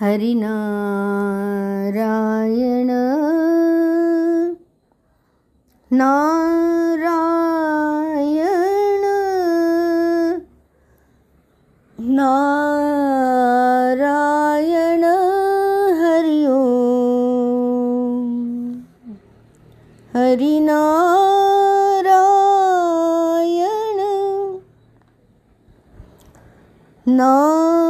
हरिनारायण। नारायण। नारायण हरि हरिनारायण। नारायण।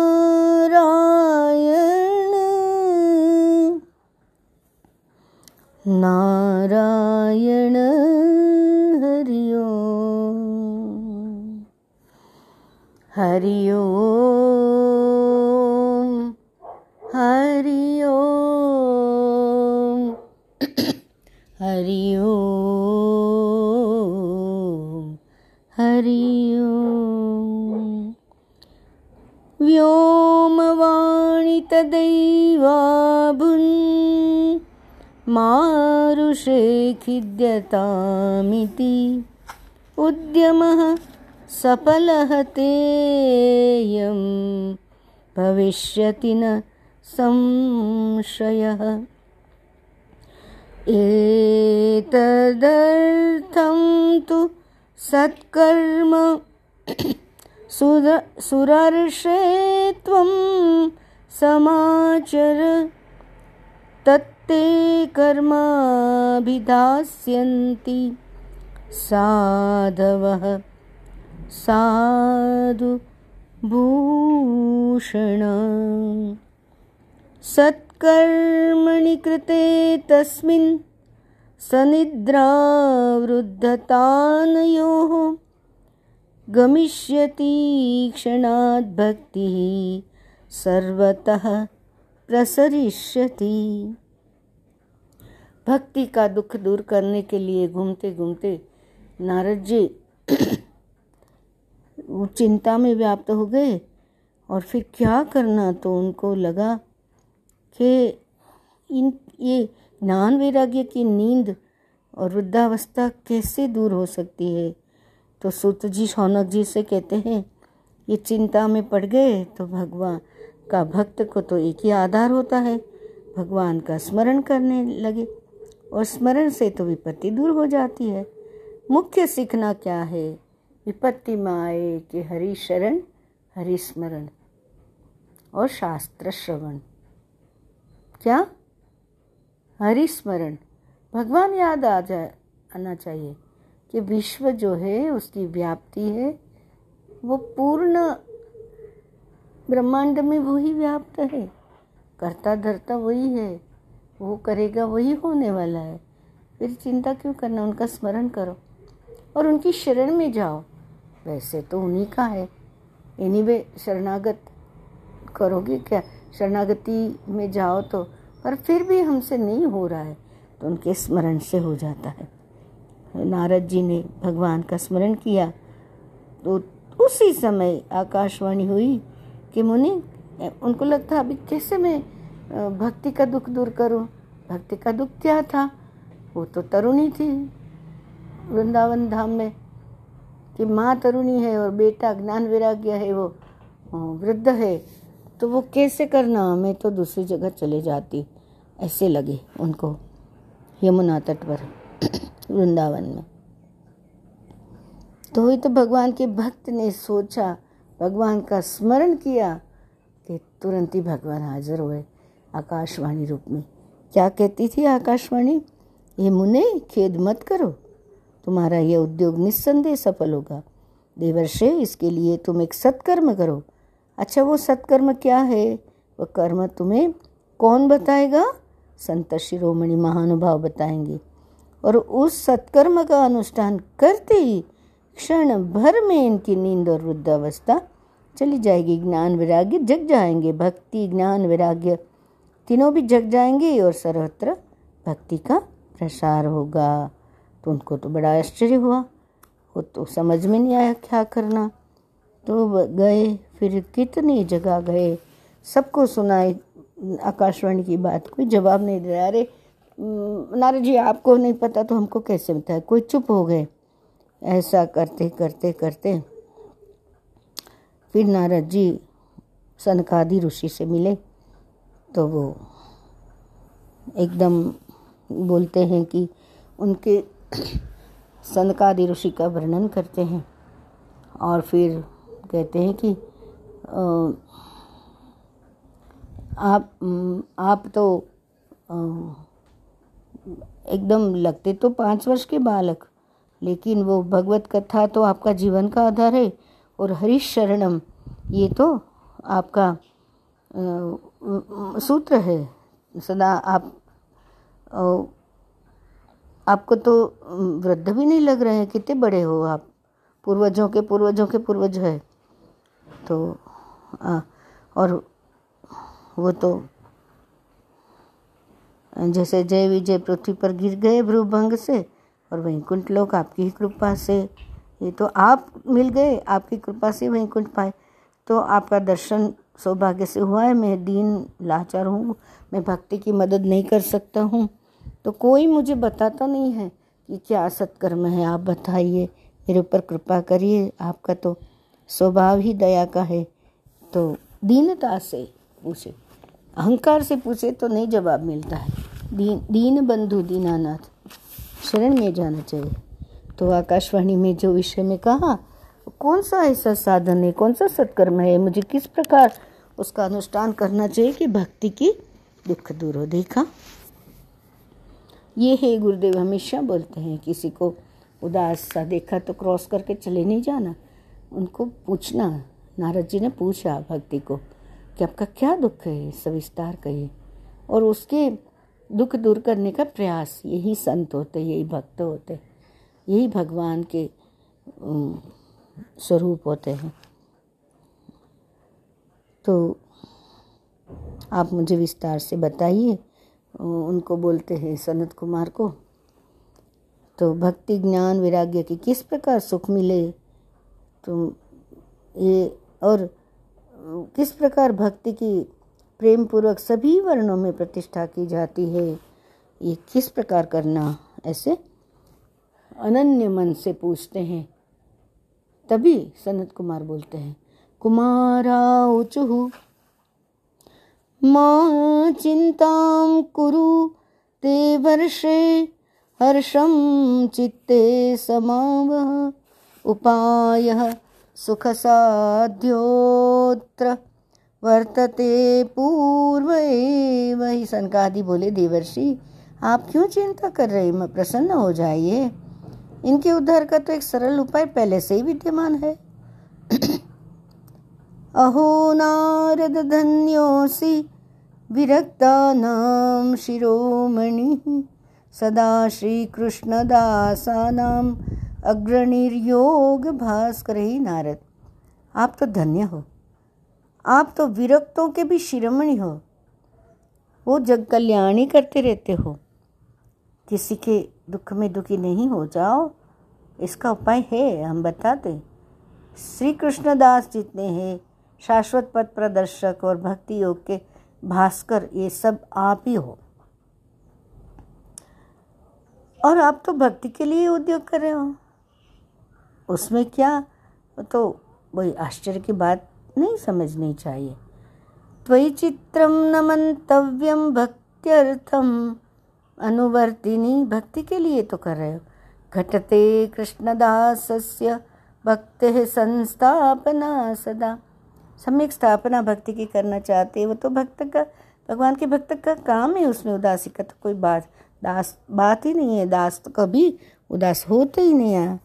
व्योमवाणि तदैवाभुन् मारुषे खिद्यतामिति उद्यमः सफलः तेयं भविष्यति न संशयः। एतदर्थं तु सत्कर्म सुर सुरर्षे त्वं समाचर। तत्ते कर्माभिधास्यन्ति साधवः साधु भूषण। सत्कर्मणि कृते तस्मिन् सनिद्रावृद्धतानयोः गमिष्यति क्षणात् भक्तिः सर्वतः प्रसरिष्यति। भक्ति का दुख दूर करने के लिए घूमते घूमते नारद जी चिंता में व्याप्त हो गए और फिर क्या करना तो उनको लगा कि इन ये ज्ञान वैराग्य की नींद और वृद्धावस्था कैसे दूर हो सकती है? तो सूत जी, शौनक जी से कहते हैं, ये चिंता में पड़ गए तो भगवान का भक्त को तो एक ही आधार होता है। भगवान का स्मरण करने लगे और स्मरण से तो विपत्ति दूर हो जाती है। मुख्य सीखना क्या है? विपत्ति में आए कि हरि शरण, हरि स्मरण और शास्त्र श्रवण। क्या? हरि स्मरण। भगवान याद आ जाए आना चाहिए। कि विश्व जो है, उसकी व्याप्ति है, वो पूर्ण ब्रह्मांड में वही व्याप्त है। करता धरता वही है, वो करेगा वही होने वाला है। फिर चिंता क्यों करना, उनका स्मरण करो और उनकी शरण में जाओ। वैसे तो उन्हीं का है। इन्हीं वे शरणागत करोगे क्या? शरणागति में जाओ तो पर फिर भी हमसे नहीं हो रहा है तो उनके स्मरण से हो जाता है। नारद जी ने भगवान का स्मरण किया। तो उसी समय आकाशवाणी हुई कि मुनि, उनको लगता अभी कैसे मैं भक्ति का दुख दूर करूँ? भक्ति का दुख क्या था? वो तो तरुणी थी वृंदावन धाम में कि माँ तरुणी है और बेटा ज्ञान वैराग्य है, वो वृद्ध है। तो वो कैसे करना? मैं तो दूसरी जगह चले जाती, ऐसे लगे उनको यमुना तट पर। वृंदावन में। तो ही तो भगवान के भक्त ने सोचा, भगवान का स्मरण किया कि तुरंत ही भगवान हाजिर हुए आकाशवाणी रूप में। क्या कहती थी आकाशवाणी? ये मुने, खेद मत करो। तुम्हारा यह उद्योग निस्संदेह सफल होगा। देवर्षे, इसके लिए तुम एक सत्कर्म करो। अच्छा वो सत्कर्म क्या है? वह कर्म तुम्हें कौन बताएगा? संत शिरोमणि महानुभाव बताएँगे। और उस सत्कर्म का अनुष्ठान करते ही क्षण भर में इनकी नींद और वृद्धावस्था चली जाएगी। ज्ञान वैराग्य जग जाएँगे। भक्ति, ज्ञान वैराग्य तीनों भी जग जाएँगे और सर्वत्र भक्ति का प्रसार होगा। तो उनको तो बड़ा आश्चर्य हुआ। वो तो समझ में नहीं आया क्या करना। तो गए, फिर कितनी जगह गए। सबको सुनाए आकाशवाणी की बात कोई जवाब नहीं दे रहा। अरे नारद जी, आपको नहीं पता तो हमको कैसे बताए कोई चुप हो गए? ऐसा करते करते करते। फिर नारद जी सनकादि ऋषि से मिले तो वो एकदम बोलते हैं कि उनके सनकादि ऋषि का वर्णन करते हैं। और फिर कहते हैं कि आप आप तो एकदम लगते तो पाँच वर्ष के बालक लेकिन वो भगवत कथा तो आपका जीवन का आधार है और हरीश शरणम ये तो आपका सूत्र है। सदा आप आपको तो वृद्ध भी नहीं लग रहे हैं कितने बड़े हो आप। पूर्वजों के पूर्वजों के पूर्वज है। तो आ, और वो तो जैसे जय विजय पृथ्वी पर गिर गए भ्रूभंग से, और वैकुंठ लोग आपकी ही कृपा से। ये तो आप मिल गए, आपकी कृपा से वैकुंठ पाए। तो आपका दर्शन सौभाग्य से हुआ है। मैं दीन लाचार हूँ, मैं भक्ति की मदद नहीं कर सकता हूँ। तो कोई मुझे बताता नहीं है कि क्या सत्कर्म है। आप बताइए, मेरे ऊपर कृपा करिए। आपका तो स्वभाव ही दया का है। तो दीनता से पूछे, अहंकार से पूछे तो नहीं जवाब मिलता है। दीन दीन बंधु दीनानाथ। शरण में जाना चाहिए। तो आकाशवाणी में जो विषय में कहा, कौन सा ऐसा साधन है, कौन सा सत्कर्म है, मुझे किस प्रकार उसका अनुष्ठान करना चाहिए कि भक्ति की दुख दूर हो? देखा। ये है गुरुदेव हमेशा बोलते हैं, किसी को उदास सा देखा तो क्रॉस करके चले नहीं जाना। उनको पूछना, नारद जी ने पूछा भक्ति को कि आपका क्या दुख है? सविस्तार कहिए। और उसके दुख दूर करने का प्रयास। यही संत होते, यही भक्त होते, यही भगवान के स्वरूप होते हैं। तो आप मुझे विस्तार से बताइए उनको बोलते हैं सनत कुमार को। तो भक्ति, ज्ञान, वैराग्य की किस प्रकार सुख मिले? तो ये, और किस प्रकार भक्ति की प्रेम पूर्वक सभी वर्णों में प्रतिष्ठा की जाती है। ये किस प्रकार करना? ऐसे अनन्य मन से पूछते हैं। तभी सनत कुमार बोलते हैं, कुमारा उचुहु, माँ चिंतां कुरु, ते वर्षे हर्षम चित्ते समाव, उपाय सुख सुखसाध्योत्र वर्तते पूर्व एव ही सनकादि बोले, देवर्षि, आप क्यों चिंता कर रहे मैं प्रसन्न हो जाइए। इनके उद्धार का तो एक सरल उपाय पहले से ही विद्यमान है। अहो नारद धन्योऽसि विरक्तानां शिरोमणिः। सदा श्री श्रीकृष्णदासानाम् अग्रणीर्योग भास्कर ही नारद। आप तो धन्य हो। आप तो विरक्तों के भी शिरोमणि हो। वो जग कल्याण ही करते रहते हो। किसी के दुख में दुखी नहीं हो जाओ। इसका उपाय है, हम बताते श्री कृष्णदास जितने हैं, शाश्वत पद प्रदर्शक और भक्ति योग के भास्कर, ये सब आप ही हो। और आप तो भक्ति के लिए उद्योग कर रहे हो। उसमें क्या? तो वही आश्चर्य की बात नहीं समझनी चाहिए। त्वयि चित्रम न मंतव्यम भक्त्यर्थम अनुवर्तिनी भक्ति के लिए तो कर रहे हो। घटते कृष्णदासस्य भक्ति संस्थापना सदा। सम्यक स्थापना भक्ति की करना चाहते वो तो भक्त का, भगवान के भक्त का काम है उसमें उदासी का तो कोई बात, दास, बात ही नहीं है। दास तो कभी उदास होते ही नहीं है।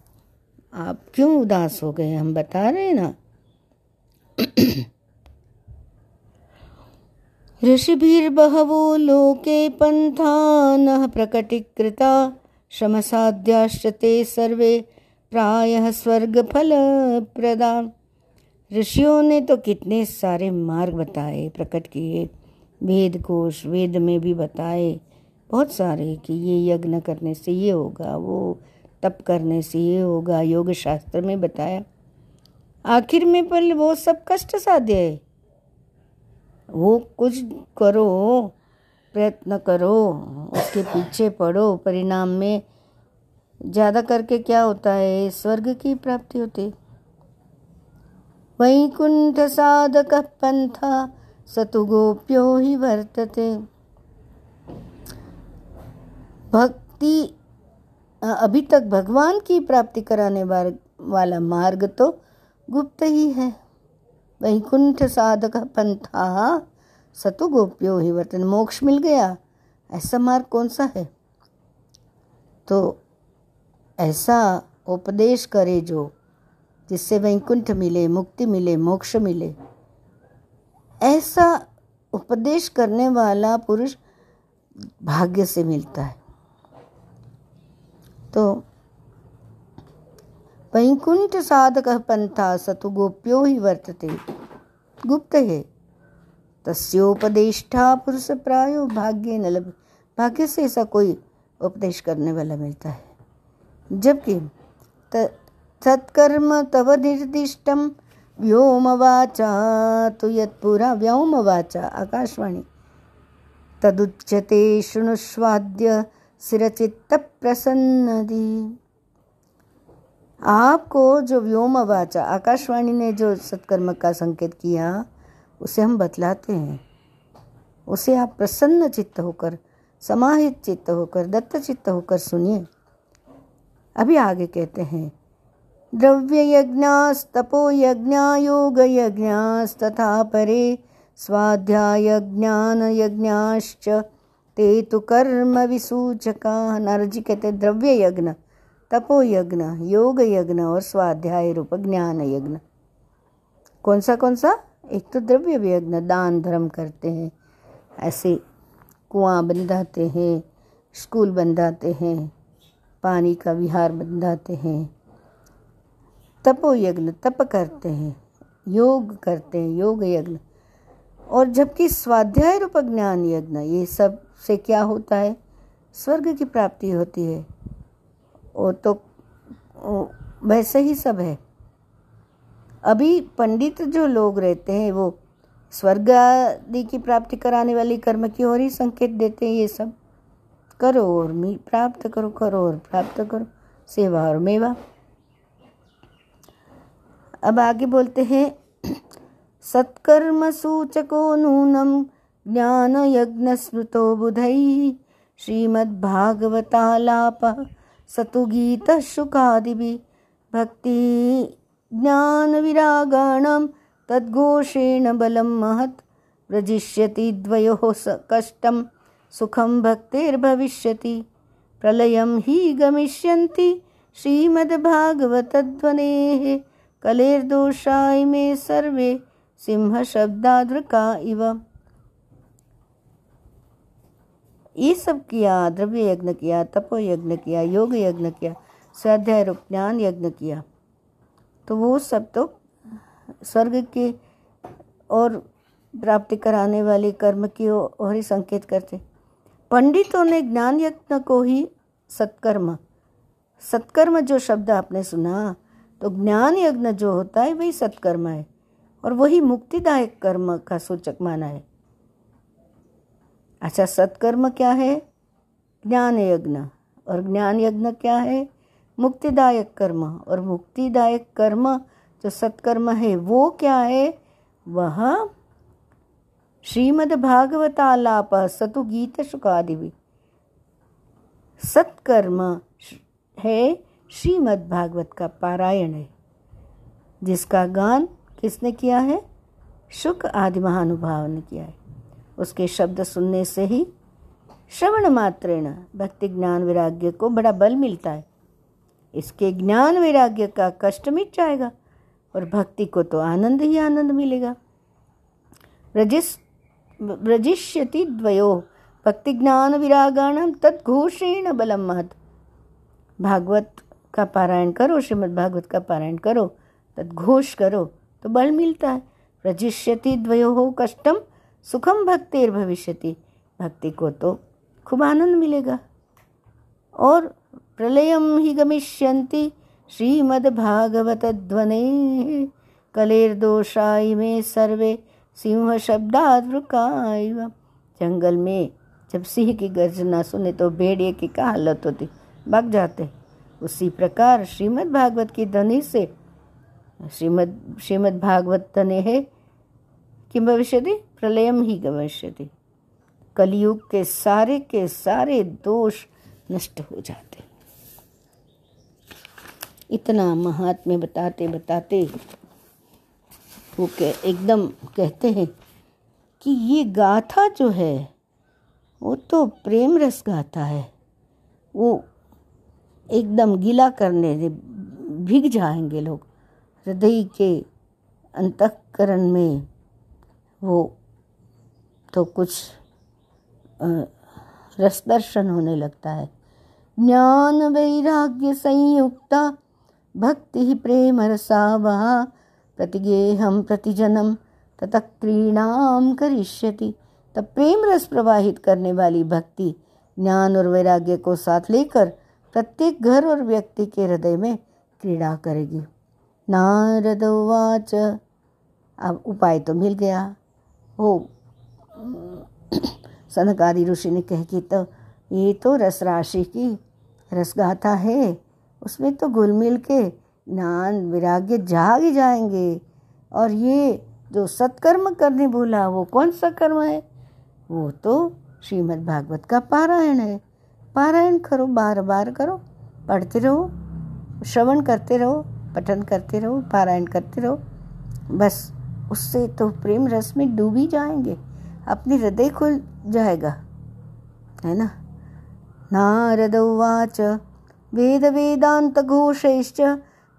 आप क्यों उदास हो गए हम बता रहे हैं ना। ऋषिभिर्बहवो लोके पन्था न प्रकटीकृता, श्रमसाध्याश्च ते सर्वे प्रायः प्रदान ऋषियों ने तो कितने सारे मार्ग बताए, प्रकट किए वेद कोश वेद में भी बताए, बहुत सारे कि ये यज्ञ करने से ये होगा, वो तप करने से ये होगा योग शास्त्र में बताया। आखिर में पर वो सब कष्ट साध्य है वो कुछ करो, प्रयत्न करो, उसके पीछे पड़ो, परिणाम में ज़्यादा करके क्या होता है? स्वर्ग की प्राप्ति होती। वैकुंठ साधक पंथा सतु गोप्यो ही वर्तते। भक्ति अभी तक भगवान की प्राप्ति कराने वाला मार्ग तो गुप्त ही है। वैकुंठ साधक पंथा सतु गोप्यो ही वर्तन मोक्ष मिल गया। ऐसा मार्ग कौन सा है? तो ऐसा उपदेश करे जो, जिससे वैकुंठ मिले, मुक्ति मिले, मोक्ष मिले। ऐसा उपदेश करने वाला पुरुष भाग्य से मिलता है। तो वैकुंठ साधक पंथा सतु गोप्यो ही वर्तते। गुप्त है तस्ोपदेष्टा पुरुष प्रायो भाग्य न लभ। भाग्य से ऐसा कोई उपदेश करने वाला मिलता है। जबकि तत्कर्म तव निर्दिष्टम व्योमवाचा तो यत्पुरा व्योमवाचा, आकाशवाणी। तदुच्यते, शृणुष्वाद्य सिरचित्त प्रसन्नदी आपको जो व्योमवाचा, आकाशवाणी ने जो सत्कर्म का संकेत किया, उसे हम बतलाते हैं। उसे आप प्रसन्न चित्त होकर, समाहित चित्त होकर, दत्त चित्त होकर सुनिए। अभी आगे कहते हैं द्रव्य यज्ञास्तपो यज्ञा योग यज्ञास्तथा परे स्वाध्याय ज्ञान यज्ञाश्च ते तो कर्म विसूचका नारद जी कहते द्रव्य यज्ञ तपो यज्ञ योग यज्ञ और स्वाध्याय रूप ज्ञान यज्ञ कौन सा कौन सा? एक तो द्रव्य यज्ञ दान धर्म करते हैं। ऐसे कुआँ बंधाते हैं, स्कूल बंधाते हैं, पानी का विहार बंधाते हैं। तपो यज्ञ तप करते हैं, योग करते हैं योग यज्ञ और जबकि स्वाध्याय रूप ज्ञान यज्ञ ये सबसे क्या होता है? स्वर्ग की प्राप्ति होती है। वो तो वैसे ही सब है। अभी पंडित जो लोग रहते हैं, वो स्वर्ग आदि की प्राप्ति कराने वाली कर्म की ओर ही संकेत देते हैं ये सब। करो और मी, प्राप्त करो करो और प्राप्त करो, सेवा और मेवा। अब आगे बोलते हैं, सत्कर्म सूचको नूनम ज्ञान यज्ञ स्मृतो बुधई श्रीमद्भागवतालाप सतुगीत शुकादिभिः भक्ति ज्ञानविरागाणां तद्घोषेण बलं महत्। व्रजिष्यति द्वयोः स कष्टं, सुखं भक्तिर्भविष्यति। प्रलयं हि गमिष्यन्ति श्रीमद्भागवतध्वनेः। कलेर्दोषाय मे सर्वे सिंहशब्दादृका इव। ये सब किया, द्रव्य यज्ञ किया, तपो यज्ञ किया, योग यज्ञ किया, स्वाध्याय रूप ज्ञान यज्ञ किया। तो वो सब तो स्वर्ग के और प्राप्ति कराने वाले कर्म की ओर ही संकेत करते। पंडितों ने ज्ञान यज्ञ को ही सत्कर्म सत्कर्म जो शब्द आपने सुना तो ज्ञान यज्ञ जो होता है, वही सत्कर्म है। और वही मुक्तिदायक कर्म का सूचक माना है। अच्छा सत्कर्म क्या है? ज्ञान यज्ञ और ज्ञान यज्ञ क्या है? मुक्तिदायक कर्म। और मुक्तिदायक कर्म, जो सत्कर्म है, वो क्या है? वह श्रीमद्भागवतालाप सतु गीत शुकादि सत्कर्म है श्रीमद् भागवत का पारायण है। जिसका गान किसने किया है? शुक आदि महानुभाव ने किया है। उसके शब्द सुनने से ही श्रवण मात्रेण भक्ति ज्ञान वैराग्य को बड़ा बल मिलता है। इसके ज्ञान वैराग्य का कष्ट मिट जाएगा और भक्ति को तो आनंद ही आनंद मिलेगा। रजिस, रजिष्यति द्वयो, भक्ति ज्ञान विरागाण तत्घोषेण बलम महत। भागवत का पारायण करो, श्रीमद् भागवत का पारायण करो तत्घोष करो तो बल मिलता है। रजिष्यति द्वयो हो कष्टम सुखम भक्तिर भविष्यति। भक्ति को तो खूब आनंद मिलेगा। और प्रलयम ही गमिष्यन्ति। श्रीमद्भागवत ध्वनि। कलेर्दोषाई में सर्वे सिंह शब्दाद्रुकाइव जंगल में जब सिंह की गर्जना सुने तो भेड़िए की क्या हालत होती? भाग जाते। उसी प्रकार श्रीमद् भागवत की ध्वनि से, श्रीमद् श्रीमद् भागवत ध्वनि है। किम भविष्यति? प्रलयम ही भविष्यति कलयुग के सारे के सारे दोष नष्ट हो जाते इतना महात्म्य बताते बताते वो कह एकदम कहते हैं कि ये गाथा जो है, वो तो प्रेम रस गाथा है। वो एकदम गीला करने से भीग जाएँगे लोग। हृदय के अंतकरण में वो तो कुछ रस दर्शन होने लगता है। ज्ञान वैराग्य संयुक्ता, भक्ति ही प्रेम रसावह प्रतिगेहम प्रतिजनम तथा क्रीणाम करिष्यति। तब प्रेम रस प्रवाहित करने वाली भक्ति ज्ञान और वैराग्य को साथ लेकर प्रत्येक घर और व्यक्ति के हृदय में क्रीड़ा करेगी। नारद अब उपाय तो मिल गया। वो सनकारी ऋषि ने कह कि तो ये तो रस राशि की रसगाथा है। उसमें तो घुल मिल के ज्ञान वैराग्य जाग ही जाएँगे। और ये जो सत्कर्म करने बोला वो कौन सा कर्म है? वो तो श्रीमद् भागवत का पारायण है। पारायण करो बार बार करो, पढ़ते रहो, श्रवण करते रहो, पठन करते रहो, पारायण करते रहो, बस। उससे तो प्रेम रस में डूबी जाएँगे। अपनी हृदय खुल जाएगा, है ना? नारद उवाच वेद वेदांत घोषैश्च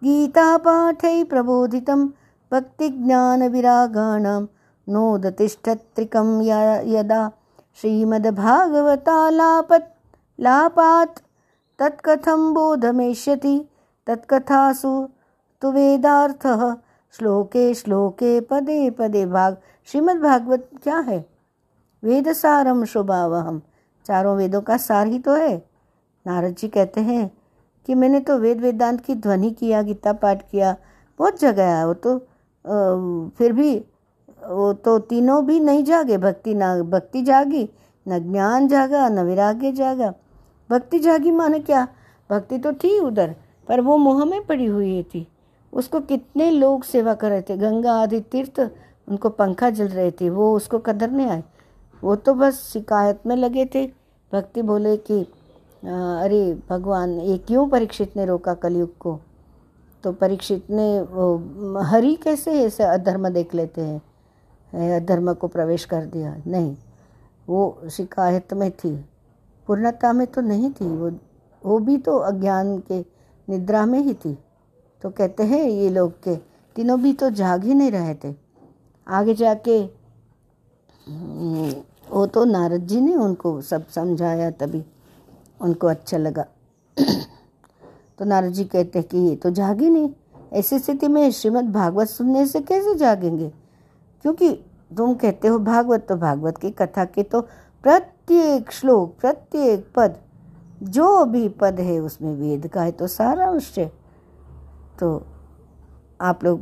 गीता पाठै प्रबोधितं भक्तिज्ञानविरागाणां नोदतिष्ठत्रिकं यदा श्रीमद्भागवतालापत्, लापात् तत्कथं बोधमेष्यति, तत्कथासु तु वेदार्थः श्लोके श्लोके पदे पदे भाग। श्रीमद् भागवत क्या है? वेद सारम शुभावहम। चारों वेदों का सार ही तो है। नारद जी कहते हैं कि मैंने तो वेद वेदांत की ध्वनि किया गीता पाठ किया बहुत जगह वो तो। आ, फिर भी वो तो तीनों भी नहीं जागे। भक्ति ना भक्ति जागी न ज्ञान जागा न वैराग्य जागा। भक्ति जागी माने क्या? भक्ति तो थी उधर पर वो मुँह में पड़ी हुई थी। उसको कितने लोग सेवा कर रहे थे? गंगा, आदि, तीर्थ, उनको पंखा जल रहे थे, वो उसको कदर नहीं आए। वो तो बस शिकायत में लगे थे। भक्ति बोले कि अरे भगवान, ये क्यों परीक्षित ने रोका कलयुग को? तो परीक्षित ने, वो, हरि कैसे ऐसे अधर्म देख लेते हैं? अधर्म को प्रवेश कर दिया। नहीं, वो शिकायत में थी। पूर्णता में तो नहीं थी। वो वो भी तो अज्ञान के निद्रा में ही थी। तो कहते हैं, ये लोग के तीनों भी तो जाग ही नहीं रहे थे। आगे जाके, वो तो नारद जी ने उनको सब समझाया तभी उनको अच्छा लगा। तो नारद जी कहते हैं कि, ये तो जागी नहीं। ऐसी स्थिति में श्रीमद् भागवत सुनने से कैसे जागेंगे? क्योंकि तुम कहते हो, भागवत तो भागवत की कथा के तो प्रत्येक श्लोक, प्रत्येक पद, जो भी पद है उसमें वेद का है तो सारा उससे तो आप लोग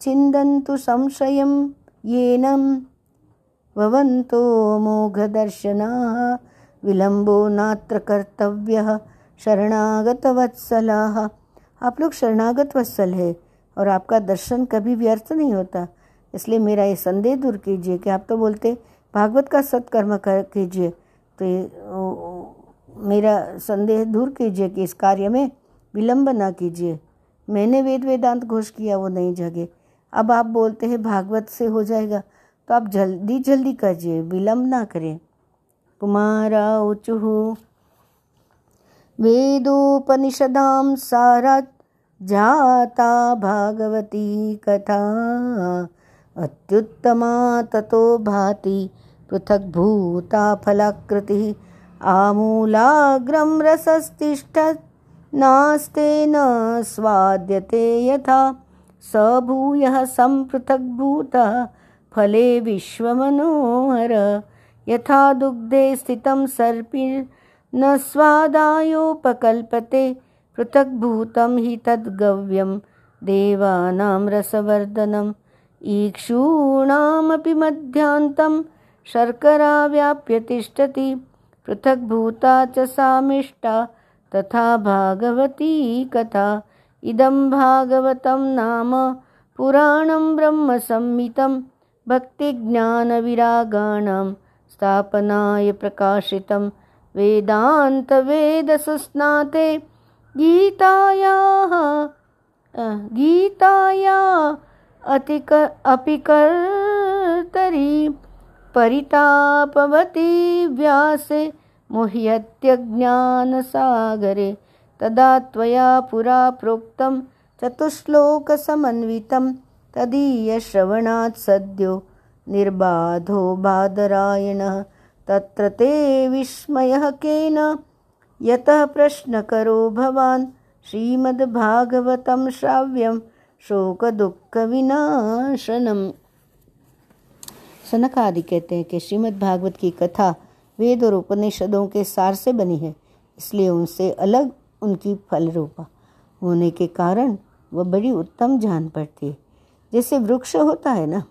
चिंदन्तु संशयं येनं भवन्तो मोघदर्शनाः विलम्बो नात्र कर्तव्य शरणागत शरणागतवत्सलाः। आप लोग शरणागत वत्सल है और आपका दर्शन कभी व्यर्थ नहीं होता। इसलिए मेरा ये संदेह दूर कीजिए कि आप तो बोलते भागवत का सत्कर्म कर कीजिए। तो ये ओ, ओ, मेरा संदेह दूर कीजिए कि इस कार्य में विलंब ना कीजिए। मैंने वेद वेदांत घोष किया, वो नहीं जगे। अब आप बोलते हैं भागवत से हो जाएगा तो आप जल्दी जल्दी कीजिए विलंब ना करें। कुमारा उचुः वेदोपनिषदां सारात् जाता भागवती कथा। अत्युत्तमा ततो भाति पृथग्भूता फलाकृतिः। आमूलाग्रं रसस्तिष्ठत्। नास्तेन स्वाद्यते यथा। स भूयः सम्पृथग्भूतः फले विश्वमनोहर। यथा दुग्धे स्थितं सर्पि न स्वादायोपकल्पते पृथग्भूतं हि तद्गव्यं देवानां रसवर्धनम्। ईक्षूणामपि मध्यान्तं शर्करा व्याप्य तिष्ठति पृथग्भूता च सामिष्टा। तथा भागवती कथा। इदं भागवतं नाम पुराणं ब्रह्मसंहितं भक्तिज्ञानविरागाणां स्थापनाय प्रकाशितं वेदान्तवेदसुस्नाते गीतायाः गीताया अतिक अपि कर्तरी परितापवती व्यासे मुह्यत्यज्ञानसागरे तदा त्वया पुरा प्रोक्तं चतुश्लोकसमन्वितं तदीयश्रवणात् सद्यो निर्बाधो बादरायणः। तत्र ते विस्मयः केन? यतः प्रश्नकरो भवान्। श्रीमद्भागवतं श्राव्यं शोकदुःखविनाशनम्। सनक आदि कहते हैं कि श्रीमद् भागवत की कथा वेद और उपनिषदों के सार से बनी है, इसलिए उनसे अलग उनकी फल रूपा होने के कारण वह बड़ी उत्तम जान पड़ती है। जैसे वृक्ष होता है ना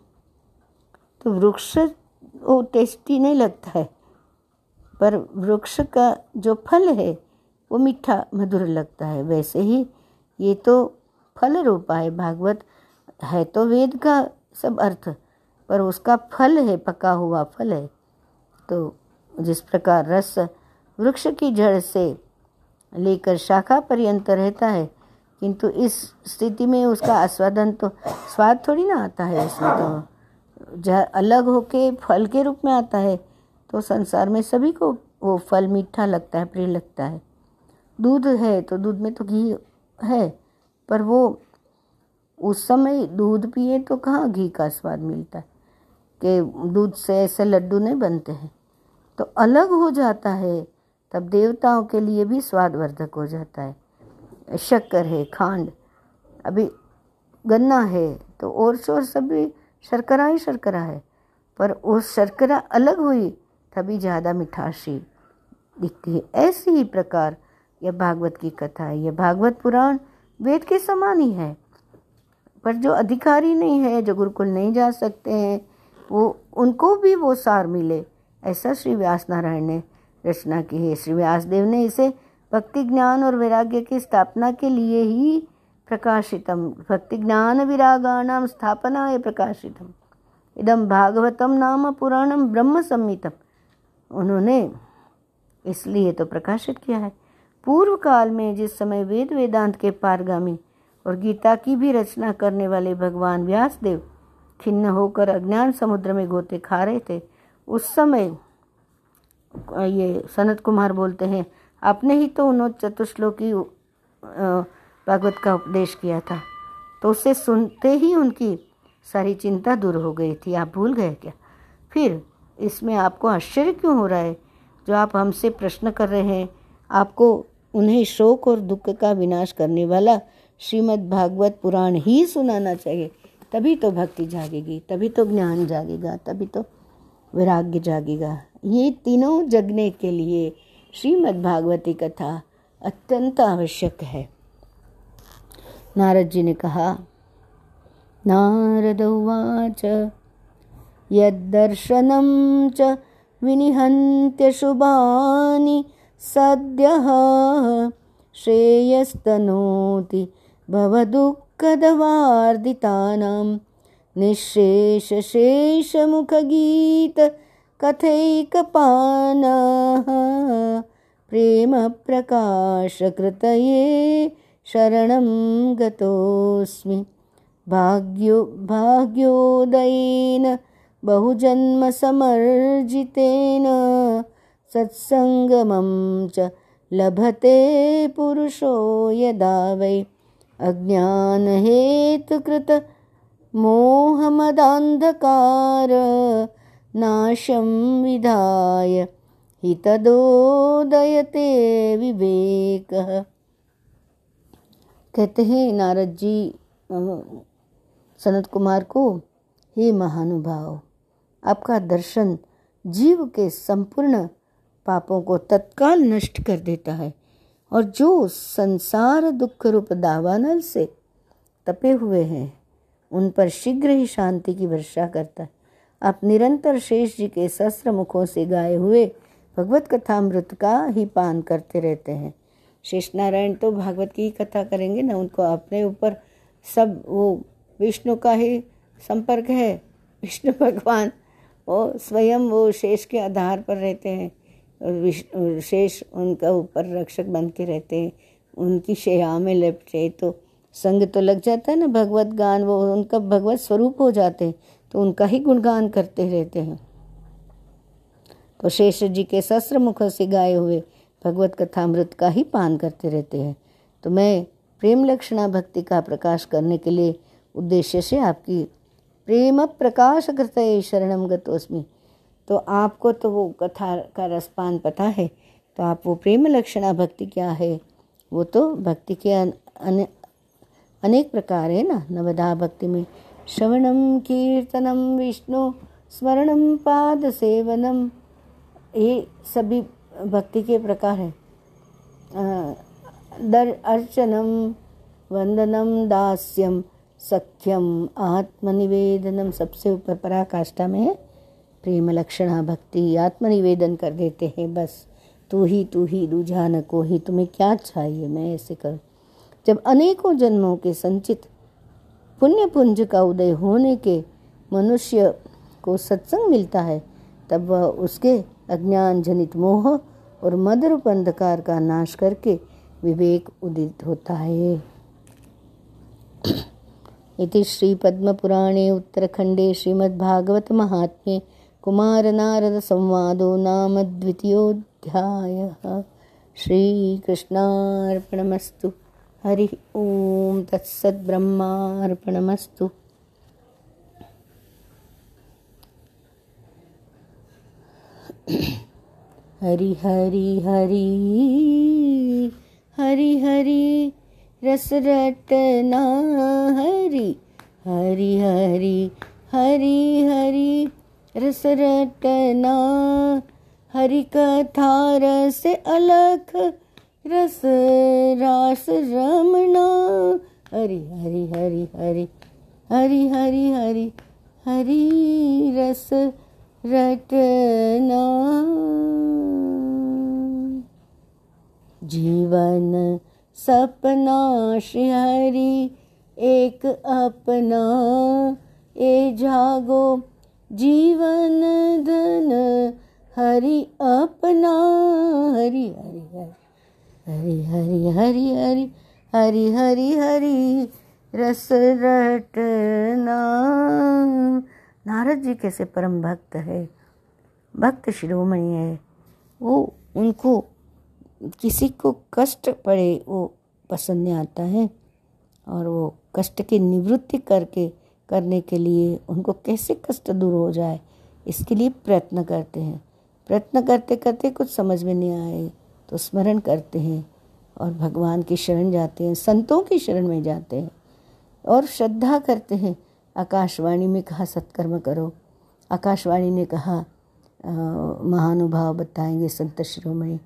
तो वृक्ष वो टेस्टी नहीं लगता है, पर वृक्ष का जो फल है वो मीठा मधुर लगता है। वैसे ही ये तो फल रूपा है, भागवत है तो वेद का सब अर्थ, पर उसका फल है, पका हुआ फल है तो जिस प्रकार रस वृक्ष की जड़ से लेकर शाखा पर्यंत रहता है, किंतु इस स्थिति में उसका आस्वादन तो स्वाद थोड़ी ना आता है इसमें तो। अलग होके फल के रूप में आता है तो संसार में सभी को वो फल मीठा लगता है, प्रिय लगता है। दूध है तो दूध में तो घी है, पर वो उस समय दूध पिए तो कहाँ घी का स्वाद मिलता है? कि दूध से ऐसे लड्डू नहीं बनते हैं। तो अलग हो जाता है, तब देवताओं के लिए भी स्वादवर्धक हो जाता है। शक्कर है, खांड, अभी गन्ना है तो और शोर सब भी शर्करा ही शर्करा है। पर वो शर्करा अलग हुई, तभी ज़्यादा मिठाशी दिखती है। ऐसी ही प्रकार यह भागवत की कथा है। यह भागवत पुराण वेद के समान ही है। पर जो अधिकारी नहीं है, जो गुरुकुल नहीं जा सकते हैं, वो, उनको भी वो सार मिले। ऐसा श्री व्यास नारायण ने रचना की है। श्री व्यासदेव ने इसे भक्ति ज्ञान और वैराग्य की स्थापना के लिए ही प्रकाशितम। भक्ति ज्ञान विरागाणाम स्थापना है प्रकाशितम। इदम भागवतम नाम पुराणम ब्रह्म संहितम। उन्होंने इसलिए तो प्रकाशित किया है। पूर्व काल में जिस समय वेद वेदांत के पारगामी और गीता की भी रचना करने वाले भगवान व्यासदेव खिन्न होकर अज्ञान समुद्र में गोते खा रहे थे उस समय ये सनत कुमार बोलते हैं, आपने ही तो उन्होंने चतुश्लोकी भागवत का उपदेश किया था। तो उसे सुनते ही उनकी सारी चिंता दूर हो गई थी। आप भूल गए क्या? फिर इसमें आपको आश्चर्य क्यों हो रहा है? जो आप हमसे प्रश्न कर रहे हैं, आपको उन्हें शोक और दुख का विनाश करने वाला श्रीमद् भागवत पुराण ही सुनाना चाहिए। तभी तो भक्ति जागेगी, तभी तो ज्ञान जागेगा, तभी तो वैराग्य जागेगा। ये तीनों जगने के लिए श्रीमद् भागवती कथा अत्यंत आवश्यक है। नारद जी ने कहा, नारद उवाच यदर्शनं च विनिहन्त्य शुभानि सद्यः, श्रेयस्तनोति भवदुःख निःशेषशेषमुखगीतकथैकपानाः प्रेमप्रकाशकृतये शरणं गतोऽस्मि। भाग्यो भाग्योदयेन बहुजन्मसमर्जितेन सत्सङ्गमं च लभते पुरुषो यदा वै। अज्ञानहेतुकृत मोहमदान्धकार नाशं विधाय हितदोदयते विवेक। कहते हैं नारद जी सनत कुमार को, हे महानुभाव, आपका दर्शन जीव के संपूर्ण पापों को तत्काल नष्ट कर देता है और जो संसार दुख रूप दावानल से तपे हुए हैं उन पर शीघ्र ही शांति की वर्षा करता है। आप निरंतर शेष जी के शस्त्र मुखों से गाए हुए भगवत कथामृत का ही पान करते रहते हैं। शेष नारायण तो भागवत की ही कथा करेंगे ना, उनको अपने ऊपर सब वो विष्णु का ही संपर्क है। विष्णु भगवान वो स्वयं वो शेष के आधार पर रहते हैं। और विष्णु, शेष उनका ऊपर रक्षक बन के रहते हैं। उनकी शया में लिपटे तो संग तो लग जाता है ना, भगवत गान, वो उनका भगवत स्वरूप हो जाते हैं तो उनका ही गुणगान करते रहते हैं। तो शेष जी के शस्त्र मुखों से गाए हुए भगवत कथामृत का ही पान करते रहते हैं। तो मैं प्रेम लक्षणा भक्ति का प्रकाश करने के लिए उद्देश्य से आपकी प्रेम प्रकाश करते शरणम गतोस्मी। तो आपको तो वो कथा का रसपान पता है तो आप वो प्रेम लक्षणा भक्ति क्या है, वो तो भक्ति के अनेक प्रकार है ना नवदा भक्ति में श्रवणम कीर्तनम विष्णु स्मरणम पाद सेवनम, ये सभी भक्ति के प्रकार है। दर अर्चनम वंदनम दास्यम सख्यम आत्मनिवेदनम सबसे ऊपर पराकाष्ठा में है। प्रेम लक्षणा भक्ति, आत्मनिवेदन कर देते हैं बस। तू ही तू ही दूझा न को ही तुम्हें क्या चाहिए, मैं ऐसे कर। जब अनेकों जन्मों के संचित पुण्य पुंज का उदय होने के मनुष्य को सत्संग मिलता है, तब वह उसके अज्ञान जनित मोह और मधुर अंधकार का नाश करके विवेक उदित होता है। इति श्रीपद्मपुराणे उत्तरखण्डे श्रीमद्भागवतमाहात्म्ये कुमारनारदसंवादो नाम द्वितीयोऽध्यायः। श्रीकृष्णार्पणमस्तु। हरिः ॐ तत्सद्ब्रह्मार्पणमस्तु हरि हरि हरि हरि हरि रस रटना हरि हरि हरि हरि हरि रस रटना हरि कथा रस अलख रस, रास रमना हरि हरि हरि हरि हरि हरि हरि हरि रस, रटना। जीवन, सपना, श्री हरि, एक अपना। ए जागो, जीवन, धन, हरि अपना। हरि हरि हरि। हरि, हरी हरी हरी हरी हरी रस रटना नारद जी कैसे परम भक्त है? भक्त शिरोमणि है। वो उनको किसी को कष्ट पड़े, वो पसंद नहीं आता है। और वो कष्ट की निवृत्ति करके, करने के लिए उनको कैसे कष्ट दूर हो जाए, इसके लिए प्रयत्न करते हैं। प्रयत्न करते करते कुछ समझ में नहीं आए। तो स्मरण करते हैं और भगवान की शरण जाते हैं, संतों की शरण में जाते हैं और श्रद्धा करते हैं। आकाशवाणी में कहा, सत्कर्म करो। आकाशवाणी ने कहा महानुभाव बताएँगे संत शिरोमणि।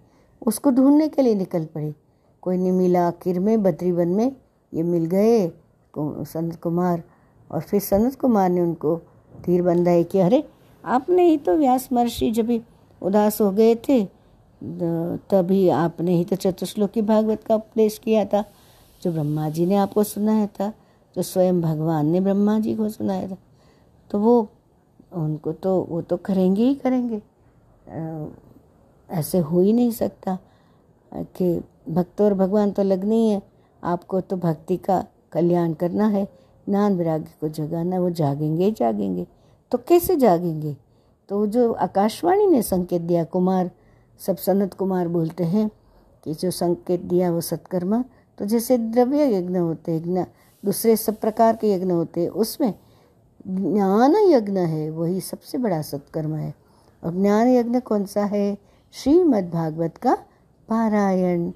उसको ढूँढने के लिए निकल पड़े। कोई नहीं मिला आखिर में बद्रीवन में, ये मिल गए संत कुमार। और फिर संत कुमार ने उनको धीर बंधाई कि, अरे, आपने ही तो व्यास महर्षि जब उदास हो गए थे तभी आपने ही तो चतुश्लोकी भागवत का उपदेश किया था। जो ब्रह्मा जी ने आपको सुनाया था, जो स्वयं भगवान ने ब्रह्मा जी को सुनाया था। तो वो, उनको तो वो तो करेंगे ही करेंगे। ऐसे हो ही नहीं सकता कि भक्त और भगवान तो लगने ही है। आपको तो भक्ति का कल्याण करना है ज्ञान विराग्य को जगाना, वो जागेंगे ही जागेंगे। तो कैसे जागेंगे? तो जो आकाशवाणी ने संकेत दिया, कुमार सब सनत कुमार बोलते हैं कि जो संकेत दिया वो सत्कर्मा। तो जैसे द्रव्य यज्ञ होते हैं दूसरे सब प्रकार के यज्ञ होते हैं, उसमें ज्ञान यज्ञ है, वही सबसे बड़ा सत्कर्म है। और ज्ञान यज्ञ कौन सा है? श्रीमद् भागवत का पारायण।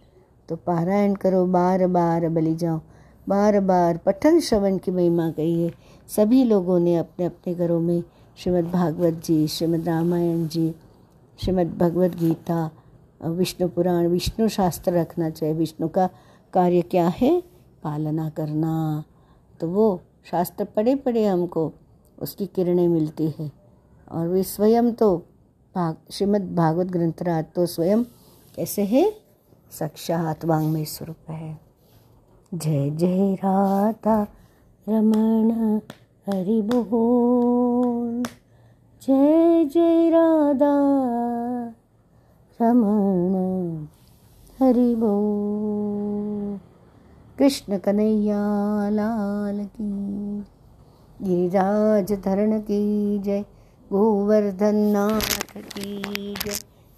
तो पारायण करो, बार बार बलि जाओ, बार बार पठन श्रवण की महिमा कही है। सभी लोगों ने अपने अपने घरों में श्रीमद् भागवत जी, श्रीमद् रामायण जी श्रीमद् गीता विष्णु पुराण, विष्णु शास्त्र रखना चाहिए। विष्णु का कार्य क्या है? पालना करना। तो वो शास्त्र पढ़े पढ़े हमको उसकी किरणें मिलती है। और वे स्वयं तो भाग, श्रीमद् भागवत ग्रंथराज तो स्वयं कैसे है? साक्षात वांग्मय स्वरूप है। जय जय राधा रमण हरि बोल। जय जय राधा रमण। हरि बोल कृष्ण कन्हैया, लाल की। गिरिराज धरण की जय। गोवर्धन नाथ की जय।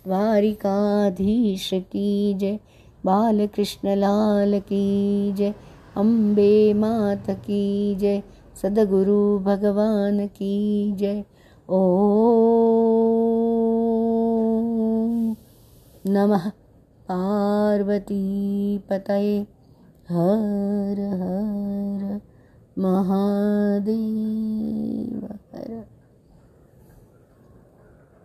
द्वारिकाधीश की जय। बाल कृष्ण लाल की जय। अम्बे मात की जय। सदगुरु भगवान की जय। ओ नमः। पार्वती पतये हर हर महादेव। हर